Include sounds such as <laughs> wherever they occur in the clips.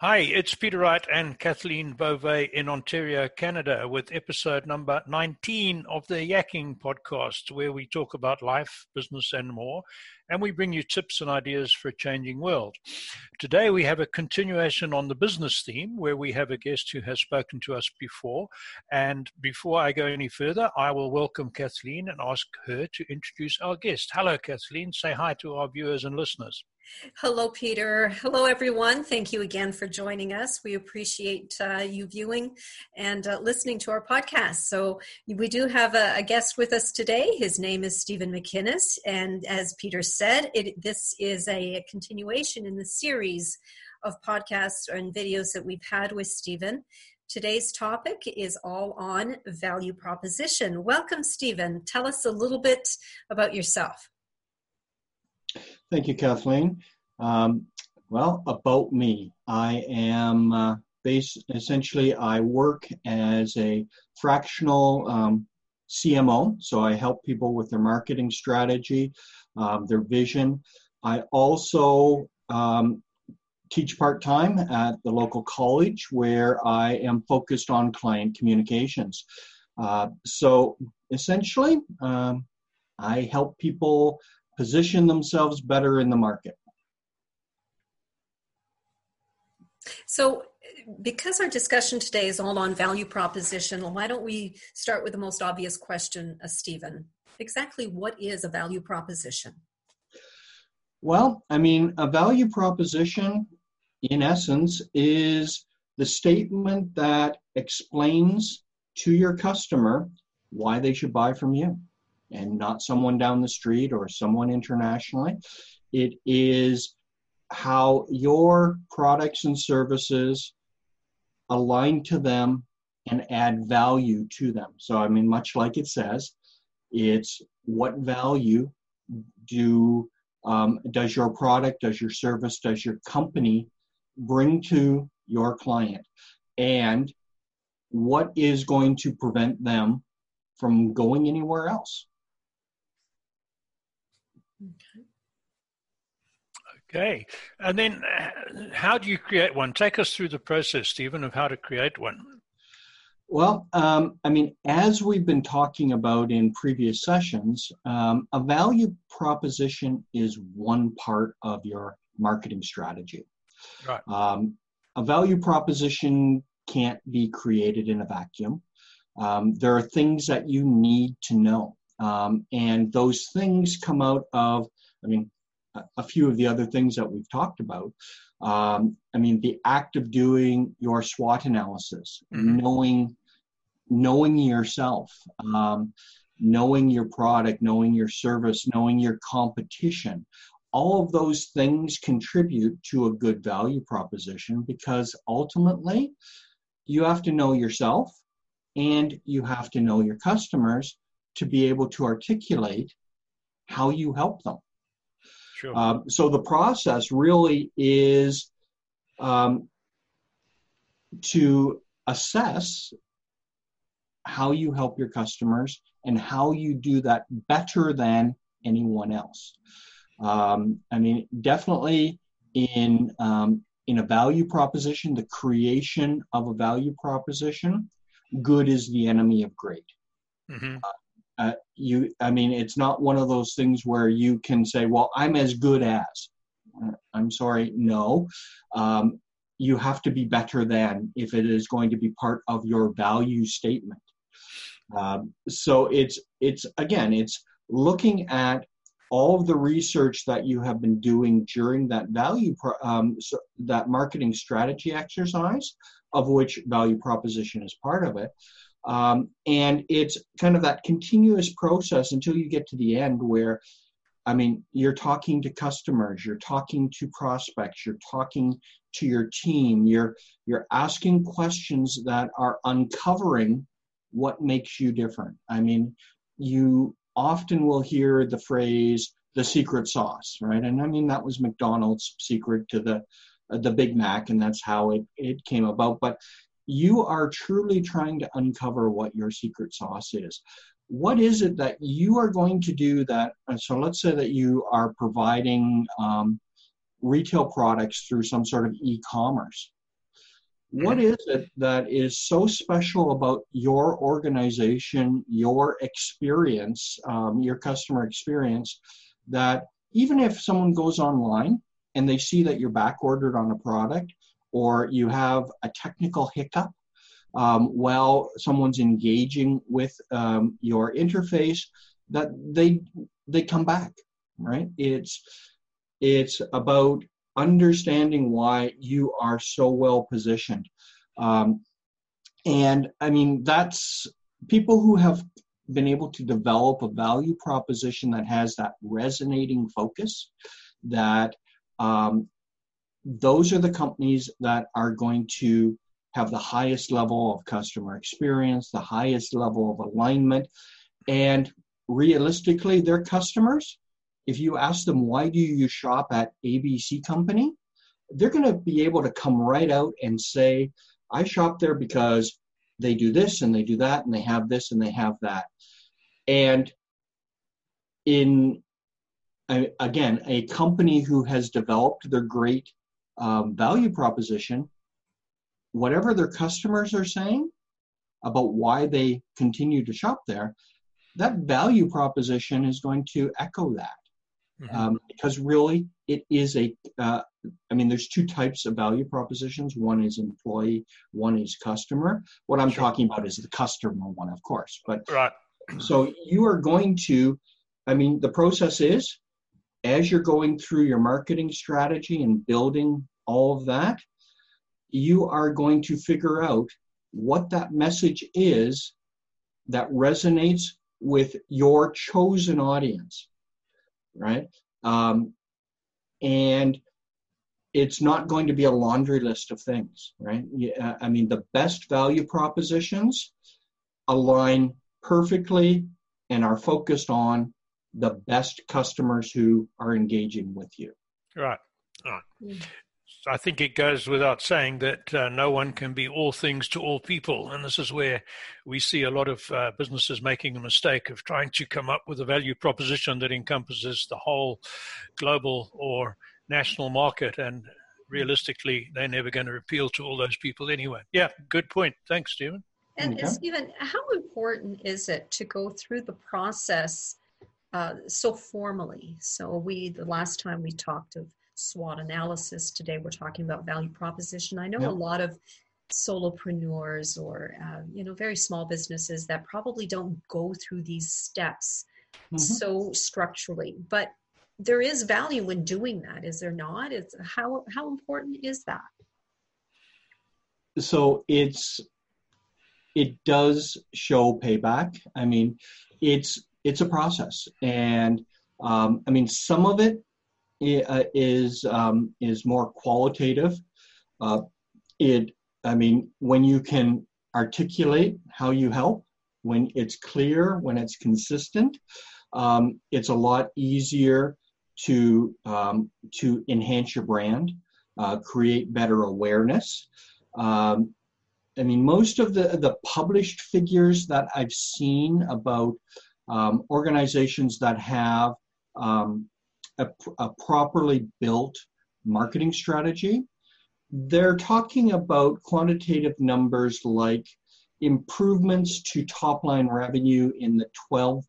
Hi, it's Peter Wright and Kathleen Beauvais in Ontario, Canada, with episode number 19 of the Yakking podcast, where we talk about life, business, and more, and we bring you tips and ideas for a changing world. Today, we have a continuation on the business theme, where we have a guest who has spoken to us before. And before I go any further, I will welcome Kathleen and ask her to introduce our guest. Hello, Kathleen. Say hi to our viewers and listeners. Hello, Peter. Hello, everyone. Thank you again for joining us. We appreciate uh, you viewing and uh, listening to our podcast. So, we do have a, a, guest with us today. His name is Stephen McInnes. And as Peter said, it, this is a continuation in the series of podcasts and videos that we've had with Stephen. Today's topic is all on value proposition. Welcome, Stephen. Tell us a little bit about yourself. Thank you, Kathleen. Um, well, about me, I am uh, based essentially, I work as a fractional um, CMO, so I help people with their marketing strategy, um, their vision. I also um, teach part time at the local college where I am focused on client communications. Uh, so essentially, um, I help people position themselves better in the market. So, because our discussion today is all on value proposition, why don't we start with the most obvious question, uh, Stephen? Exactly what is a value proposition? Well, I mean, a value proposition, in essence, is the statement that explains to your customer why they should buy from you and not someone down the street or someone internationally. It is how your products and services align to them and add value to them. So, I mean, much like it says, it's what value do um, does your product, does your service, does your company bring to your client, and what is going to prevent them from going anywhere else? Okay. And then uh, how do you create one? Take us through the process, Stephen, of how to create one. Well, um, I mean, as we've been talking about in previous sessions, um, a value proposition is one part of your marketing strategy. Right. Um, a value proposition can't be created in a vacuum. Um, there are things that you need to know. Um, and those things come out of, I mean, a, a few of the other things that we've talked about. Um, I mean, the act of doing your SWOT analysis, mm-hmm. knowing knowing yourself, um, knowing your product, knowing your service, knowing your competition. All of those things contribute to a good value proposition because ultimately you have to know yourself and you have to know your customers to be able to articulate how you help them. Sure. Um, so the process really is um, to assess how you help your customers and how you do that better than anyone else. Um, I mean, definitely in um, in a value proposition, the creation of a value proposition, good is the enemy of great. Mm-hmm. Uh, uh, you i mean it's not one of those things where you can say well i'm as good as uh, i'm sorry no um, you have to be better than if it is going to be part of your value statement um, so it's it's again it's looking at all of the research that you have been doing during that value pro, um, so that marketing strategy exercise of which value proposition is part of it. Um, and it's kind of that continuous process until you get to the end where, I mean, you're talking to customers, you're talking to prospects, you're talking to your team, you're you're asking questions that are uncovering what makes you different. I mean, you often will hear the phrase the secret sauce, right? And I mean that was McDonald's secret to the the Big Mac, and that's how it, it came about. But you are truly trying to uncover what your secret sauce is. What is it that you are going to do that? Uh, so let's say that you are providing um, retail products through some sort of e commerce. What is it that is so special about your organization, your experience, um, your customer experience, that even if someone goes online and they see that you're back ordered on a product or you have a technical hiccup um, while someone's engaging with um, your interface, that they they come back, right? It's it's about understanding why you are so well positioned. Um, and I mean, that's people who have been able to develop a value proposition that has that resonating focus, that um, those are the companies that are going to have the highest level of customer experience, the highest level of alignment, and realistically, their customers if you ask them why do you shop at ABC company, they're going to be able to come right out and say, I shop there because they do this and they do that and they have this and they have that. And in again, a company who has developed their great um, value proposition, whatever their customers are saying about why they continue to shop there, that value proposition is going to echo that. Mm-hmm. Um, because really it is a uh, I mean there's two types of value propositions. One is employee one is customer. What i'm sure. talking about is the customer one of course. But right. <clears throat> so you are going to i mean the process is as you're going through your marketing strategy and building all of that you are going to figure out what that message is that resonates with your chosen audience right? Um, and it's not going to be a laundry list of things, right? Uh, I mean, the best value propositions align perfectly and are focused on the best customers who are engaging with you. Right. right. I think it goes without saying that uh, no one can be all things to all people. And this is where we see a lot of uh, businesses making a mistake of trying to come up with a value proposition that encompasses the whole global or national market. And realistically, they're never going to appeal to all those people anyway. Yeah, good point. Thanks, Stephen. And okay. Stephen, how important is it to go through the process uh, so formally? So we, the last time we talked of SWOT analysis. Today we're talking about value proposition. I know yep. a lot of solopreneurs or uh, you know very small businesses that probably don't go through these steps mm-hmm. so structurally, but there is value in doing that. Is there not? It's how how important is that? So it's it does show payback. I mean, it's it's a process, and um, I mean some of it is um, is more qualitative. Uh, it, I mean, when you can articulate how you help, when it's clear, when it's consistent, um, it's a lot easier to um, to enhance your brand, uh, create better awareness. Um, I mean, most of the the published figures that I've seen about um, organizations that have um, a, a properly built marketing strategy, they're talking about quantitative numbers like improvements to top line revenue in the 12%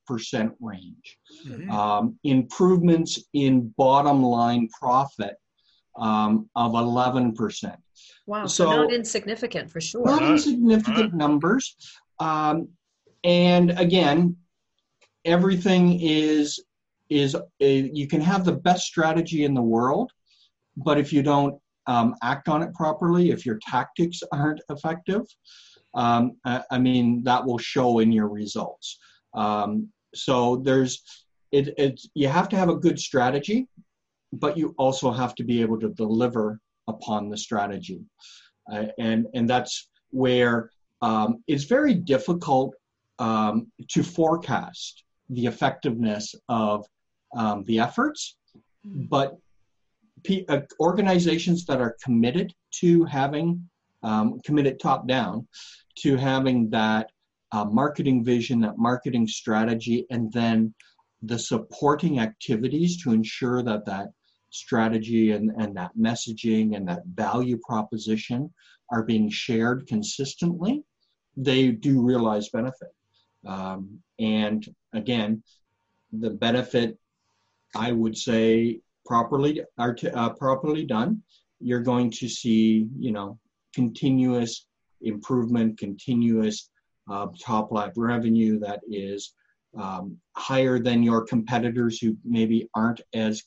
range, mm-hmm. um, improvements in bottom line profit um, of 11%. Wow, so, so, not insignificant for sure. Not insignificant numbers. Um, and again, everything is is a, you can have the best strategy in the world, but if you don't um, act on it properly, if your tactics aren't effective, um, I, I, mean that will show in your results. Um, so there's it, it. You have to have a good strategy, but you also have to be able to deliver upon the strategy, uh, and and that's where um, it's very difficult um, to forecast the effectiveness of um, the efforts, but P- uh, organizations that are committed to having, um, committed top down, to having that uh, marketing vision, that marketing strategy, and then the supporting activities to ensure that that strategy and, and that messaging and that value proposition are being shared consistently, they do realize benefit. Um, and again, the benefit, I would say, properly uh, properly done, you're going to see, you know, continuous improvement, continuous uh, top line revenue that is um, higher than your competitors who maybe aren't as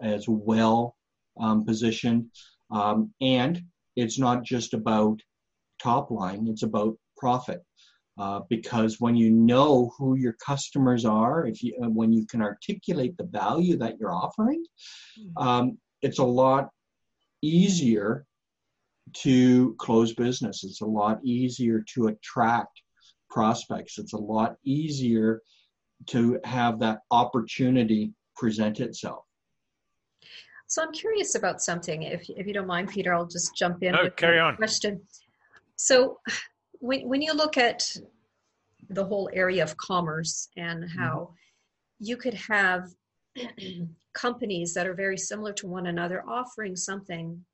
as well um, positioned. Um, and it's not just about top line; it's about profit. Uh, because when you know who your customers are, if you uh, when you can articulate the value that you're offering, hmm. um, it's a lot easier to close business. It's a lot easier to attract prospects. It's a lot easier to have that opportunity present itself. So I'm curious about something. If if you don't mind, Peter, I'll just jump in. No, carry on. Question. So when when you look at the whole area of commerce and mm-hmm. how mm-hmm. you could have <clears throat> companies that are very similar to one another offering something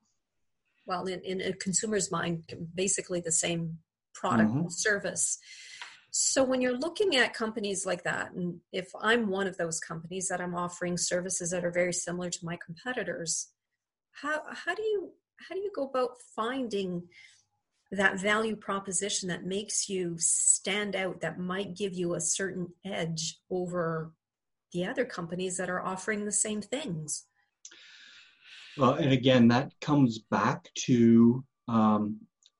well in, in a consumer's mind basically the same product mm-hmm. service so when you're looking at companies like that and if i'm one of those companies that i'm offering services that are very similar to my competitors how how do you how do you go about finding that value proposition that makes you stand out that might give you a certain edge over the other companies that are offering the same things. Well and again that comes back to um,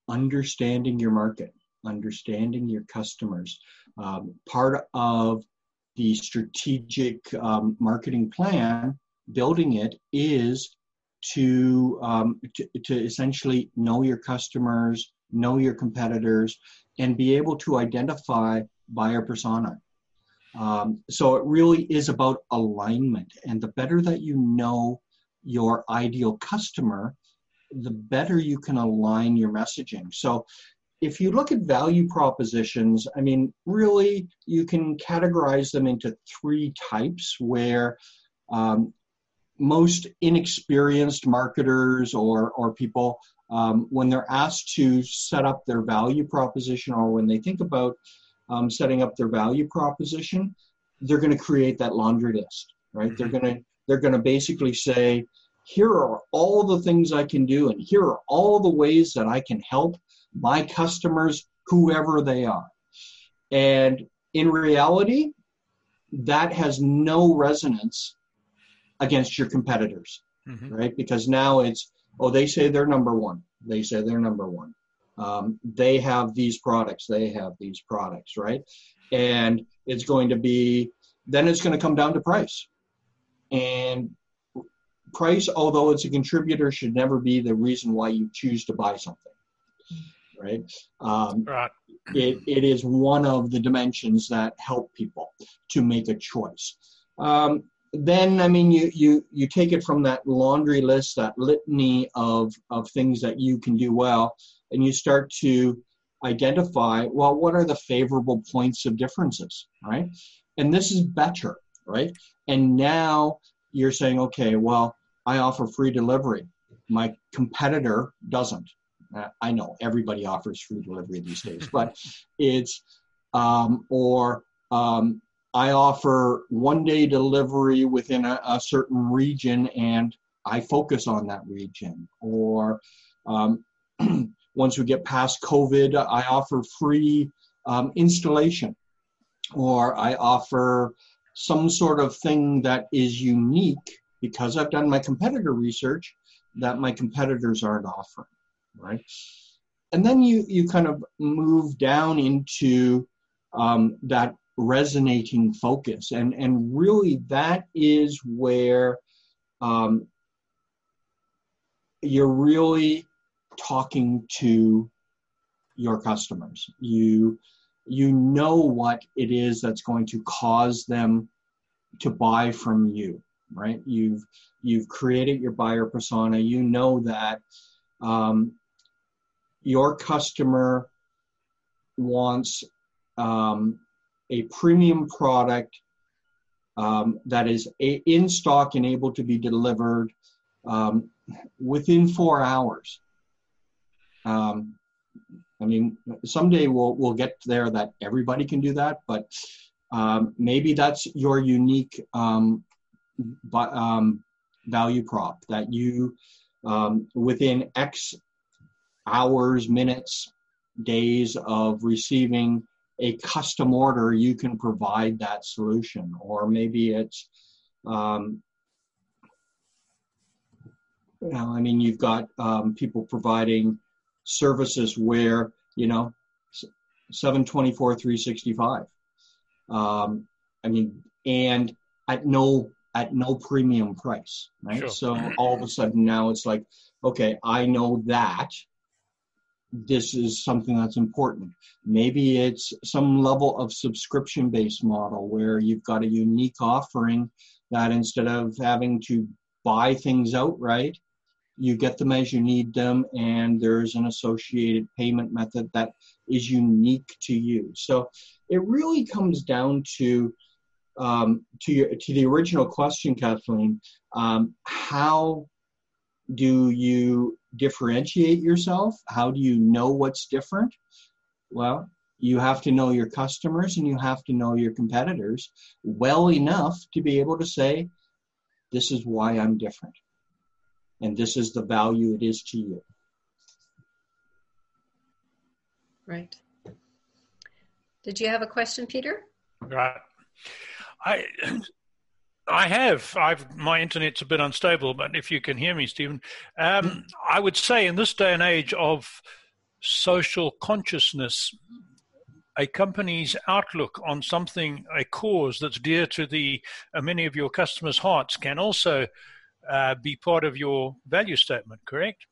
understanding your market understanding your customers. Um, part of the strategic um, marketing plan building it is to, um, to, to essentially know your customers know your competitors, and be able to identify buyer persona. Um, so it really is about alignment. And the better that you know your ideal customer, the better you can align your messaging. So if you look at value propositions, I mean, really, you can categorize them into three types where um, most inexperienced marketers or, or people um, when they're asked to set up their value proposition or when they think about um, setting up their value proposition, they're going to create that laundry list, right? They're mm-hmm. going to they're going to basically say, here are all the things I can do, and here are all the ways that I can help my customers, whoever they are. And in reality, that has no resonance against your competitors, mm-hmm. right? Because now it's oh, they say they're number one. They say they're number one. Um, they have these products. They have these products, right? And it's going to be, then it's going to come down to price. And price, although it's a contributor, should never be the reason why you choose to buy something, right? Um, right. It, it is one of the dimensions that help people to make a choice. Um, then I mean you you you take it from that laundry list, that litany of of things that you can do well, and you start to identify well what are the favorable points of differences, right? And this is better, right? And now you're saying, okay, well I offer free delivery. My competitor doesn't. Uh, I know everybody offers free delivery these days, but <laughs> it's um, or um, I offer one day delivery within a, a, certain region and I focus on that region. Or um, <clears throat> once we get past COVID, I offer free um, installation. Or I offer some sort of thing that is unique because I've done my competitor research that my competitors aren't offering, right? And then you, you kind of move down into um, that resonating focus. And and really that is where um, you're really talking to your customers. You you know what it is that's going to cause them to buy from you right? You've you've created your buyer persona. You know that um, your customer wants um, a premium product um, that is a, in stock and able to be delivered um, within four hours. Um, I mean, someday we'll we'll get there that everybody can do that, but um, maybe that's your unique um, but, um, value prop that you within X hours, minutes, days of receiving a custom order, you can provide that solution. Or maybe it's, um, you know, I mean, you've got um, people providing services where, you know, 724, 365. Um, I mean, and at no at no premium price, right? Sure. So all of a sudden now it's like, okay, I know that this is something that's important. Maybe it's some level of subscription based model where you've got a unique offering that instead of having to buy things outright, you get them as you need them, and there's an associated payment method that is unique to you. So it really comes down to um, to your to the original question, Kathleen. Um, how do you differentiate yourself? How do you know what's different? Well, you have to know your customers and you have to know your competitors well enough to be able to say, this is why I'm different. And this is the value it is to you. Right. Did you have a question, Peter? Right. I I have. I've my internet's a bit unstable, but if you can hear me, Stephen, um, I would say in this day and age of social consciousness, a company's outlook on something, a cause that's dear to the uh, many of your customers' hearts, can also uh, be part of your value statement. Correct?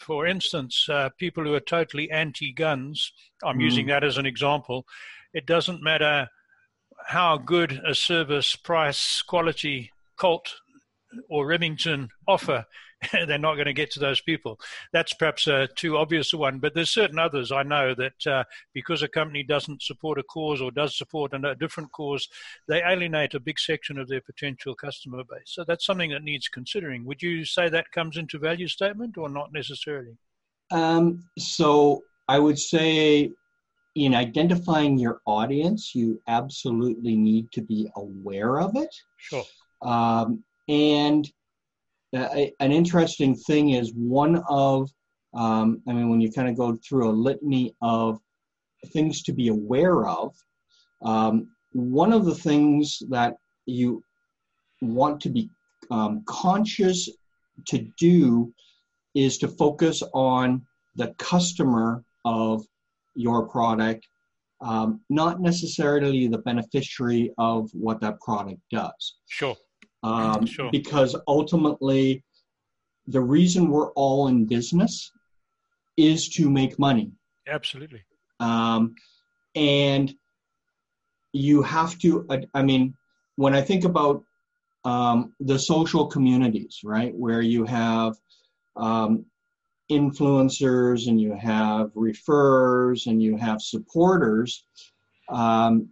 For instance, uh, people who are totally anti-guns. I'm mm. using that as an example. It doesn't matter how good a service, price, quality Colt or Remington offer, <laughs> they're not going to get to those people. That's perhaps a too obvious one, but there's certain others I know that uh, because a company doesn't support a cause or does support a different cause, they alienate a big section of their potential customer base. So that's something that needs considering. Would you say that comes into value statement or not necessarily? Um, so I would say in identifying your audience, you absolutely need to be aware of it. Sure. Um, and uh, an interesting thing is one of, um, I mean, when you kind of go through a litany of things to be aware of, um, one of the things that you want to be um, conscious to do is to focus on the customer of your product, um, not necessarily the beneficiary of what that product does. Sure. Um, sure. Because ultimately, the reason we're all in business is to make money. Absolutely. Um, and you have to, I mean, when I think about um, the social communities, right, where you have um, influencers and you have referrers and you have supporters, um,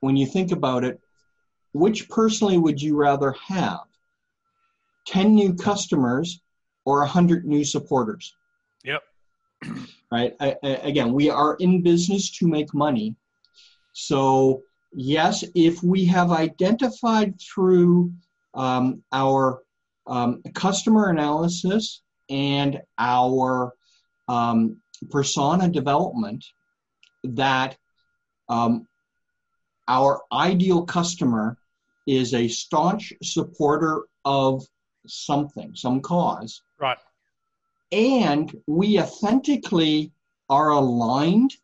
when you think about it, which personally would you rather have? 10 new customers or 100 new supporters? Yep. right? I, I, again, we are in business to make money. So, yes, if we have identified through um, our um, customer analysis and our um, persona development that um, our ideal customer is a staunch supporter of something, some cause. Right. And we authentically are aligned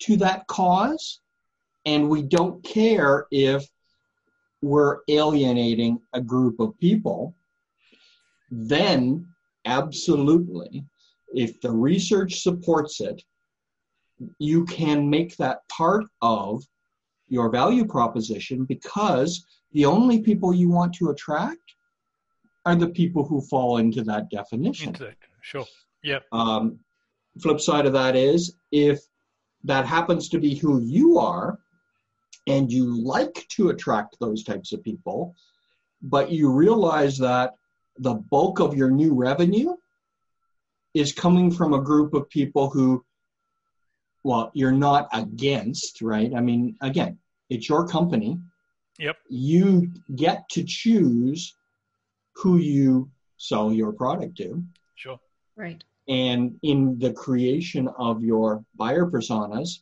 to that cause, and we don't care if we're alienating a group of people, then absolutely, if the research supports it, you can make that part of your value proposition because the only people you want to attract are the people who fall into that definition. Into Sure. Yeah. Um, flip side of that is if that happens to be who you are and you like to attract those types of people, but you realize that the bulk of your new revenue is coming from a group of people who, well, you're not against, right? I mean, again, it's your company. Yep. You get to choose who you sell your product to. Sure. Right. And in the creation of your buyer personas,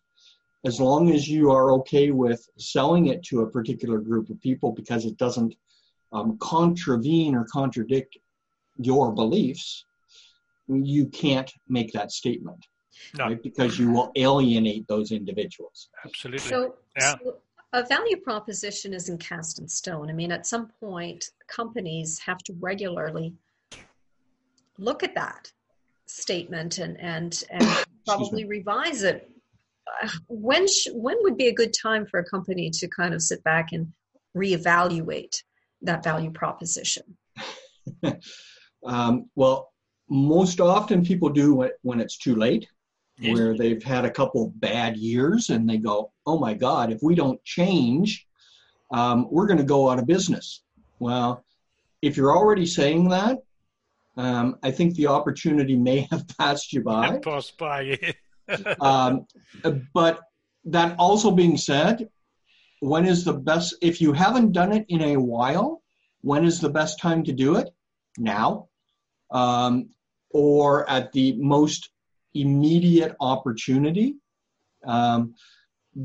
as long as you are okay with selling it to a particular group of people because it doesn't um, contravene or contradict your beliefs, you can't make that statement. No. Right? Because you will alienate those individuals. Absolutely. So, Yeah. so a value proposition isn't cast in stone. I mean, at some point, companies have to regularly look at that statement and and and <coughs> probably revise it. Uh, When sh- when would be a good time for a company to kind of sit back and reevaluate that value proposition? <laughs> Um, well, most often people do it when it's too late, Yes. where they've had a couple bad years and they go, oh my God, if we don't change, um, we're going to go out of business. Well, if you're already saying that, um, I think the opportunity may have <laughs> passed you by. And pass by. Yeah. <laughs> um, but that also being said, when is the best? If you haven't done it in a while, when is the best time to do it? Now, um, or at the most immediate opportunity, um,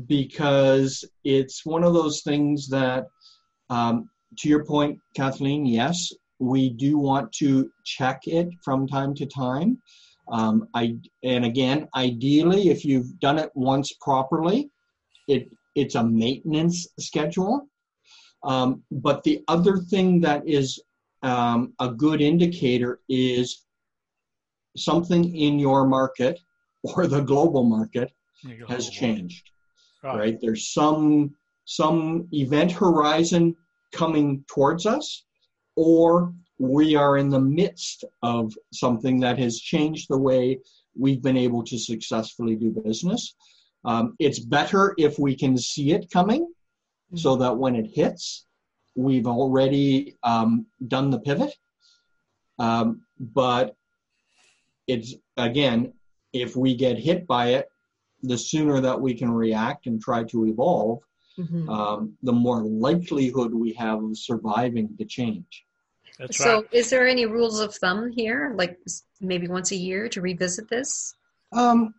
because it's one of those things that, um, to your point, Kathleen, yes, we do want to check it from time to time. Um, I and again, ideally, if you've done it once properly, it it's a maintenance schedule. Um, but the other thing that is um, a good indicator is something in your market <laughs> or the global market go, has changed. Right. Right? There's some some event horizon coming towards us, or we are in the midst of something that has changed the way we've been able to successfully do business. Um, it's better if we can see it coming so that when it hits, we've already um, done the pivot. Um, but it's again, if we get hit by it, the sooner that we can react and try to evolve, Mhm. um, the more likelihood we have of surviving the change. That's so, right. is there any rules of thumb here, like maybe once a year to revisit this? Um,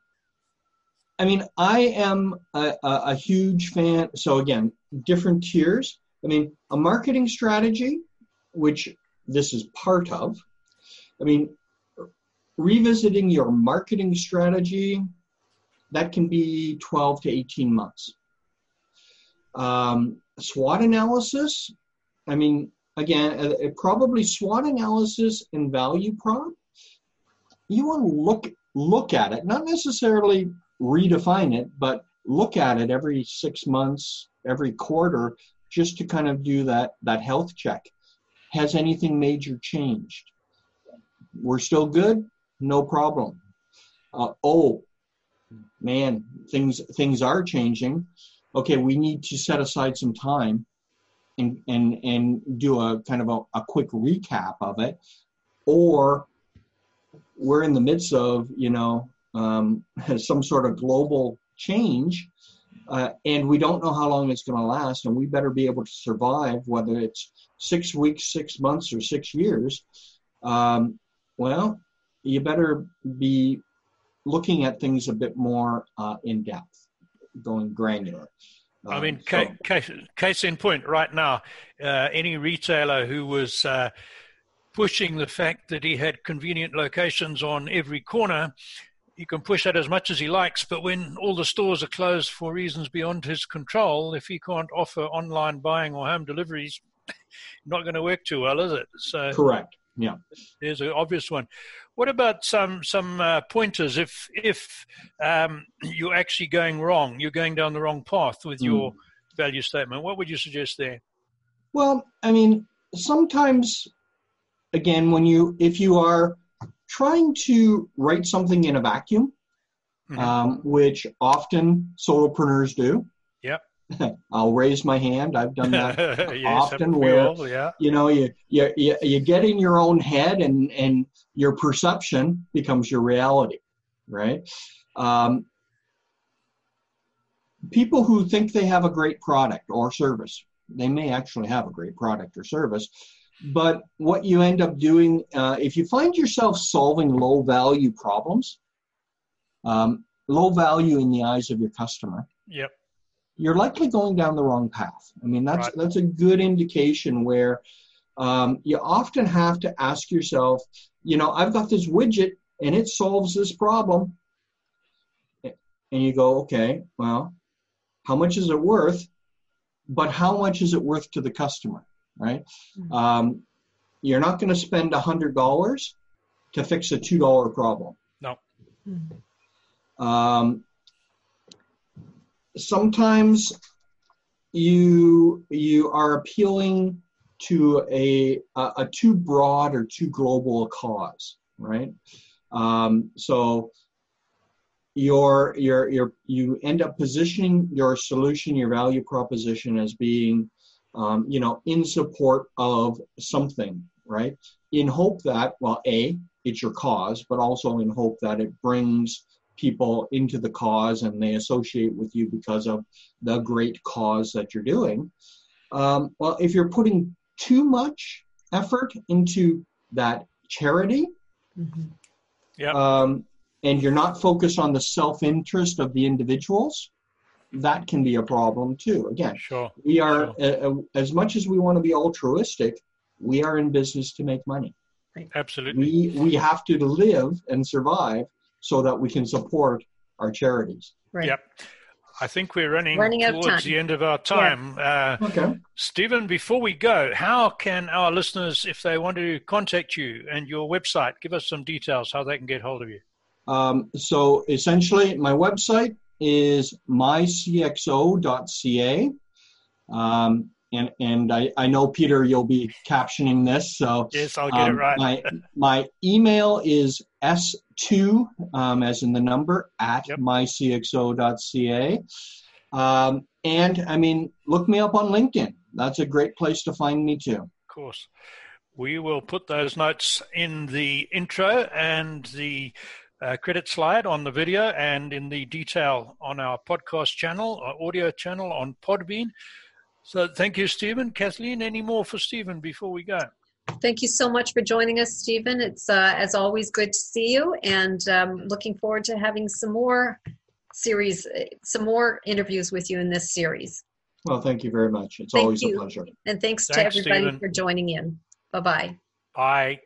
I mean, I am a, a, huge fan. So again, different tiers. I mean, a marketing strategy, which this is part of. I mean, revisiting your marketing strategy, that can be 12 to 18 months. Um, SWOT analysis, I mean, again, uh, uh, probably SWOT analysis and value prop. You want to look look at it, not necessarily redefine it, but look at it every six months, every quarter, just to kind of do that that health check. Has anything major changed? We're still good, no problem. Uh, oh, man, things things are changing. Okay, we need to set aside some time and and and do a kind of a, a quick recap of it, or we're in the midst of you know um, some sort of global change, uh, and we don't know how long it's going to last, and we better be able to survive, whether it's six weeks, six months, or six years. Um, well, you better be looking at things a bit more uh, in depth, going granular. I Um, mean, so- case, case in point, right now, uh, any retailer who was uh, pushing the fact that he had convenient locations on every corner, he can push that as much as he likes. But when all the stores are closed for reasons beyond his control, if he can't offer online buying or home deliveries, <laughs> not going to work too well, is it? So correct. Yeah. there's an obvious one. What about some some uh, pointers if if um, <clears throat> you're actually going wrong, you're going down the wrong path with your value statement? What would you suggest there? Well, I mean, sometimes, again, when you if you are trying to write something in a vacuum, Mhm. um, which often solopreneurs do. Yep. <laughs> I'll raise my hand. I've done that <laughs> yes, often where all, yeah. you know you, you you you get in your own head and and your perception becomes your reality, right? Um, people who think they have a great product or service, they may actually have a great product or service, but what you end up doing uh, if you find yourself solving low value problems, um, low value in the eyes of your customer, Yep. you're likely going down the wrong path. I mean, that's Right. that's a good indication where um, you often have to ask yourself, you know, I've got this widget and it solves this problem, and you go, okay, well, how much is it worth? But how much is it worth to the customer, right? Mhm. Um, you're not going to spend a hundred dollars to fix a two dollar problem. Mhm. Um, sometimes you you are appealing to a a, a too broad or too global a cause, right? Um, so your your your you end up positioning your solution, your value proposition as being, um, you know, in support of something, right? In hope that well, a it's your cause, but also in hope that it brings people into the cause and they associate with you because of the great cause that you're doing. Um, well, if you're putting too much effort into that charity Mhm. Yeah. um, and you're not focused on the self interest of the individuals, that can be a problem too. Again, Sure. we are, uh, uh, as much as we want to be altruistic, we are in business to make money. Absolutely. We, we have to live and survive so that we can support our charities. Right. Yep. I think we're running, Running out of towards time. the end of our time. Uh, Okay. Stephen, before we go, how can our listeners, if they want to contact you and your website, give us some details how they can get hold of you? Um, so essentially, my website is mycxo.ca. Um, and and I, I know, Peter, you'll be captioning this. So Yes, I'll get um, it right. my, my email is s2, um, as in the number, at Yep. mycxo.ca. Um, and I mean, look me up on LinkedIn. That's a great place to find me too. Of course. We will put those notes in the intro and the uh, credit slide on the video and in the detail on our podcast channel, our audio channel on Podbean. So thank you, Stephen. Kathleen, any more for Stephen before we go? Thank you so much for joining us, Stephen. It's uh, as always good to see you, and um, looking forward to having some more series, uh, some more interviews with you in this series. Well, thank you very much. It's Thank always you. a pleasure. And thanks, Thanks, to everybody Stephen. for joining in. Bye bye. Bye.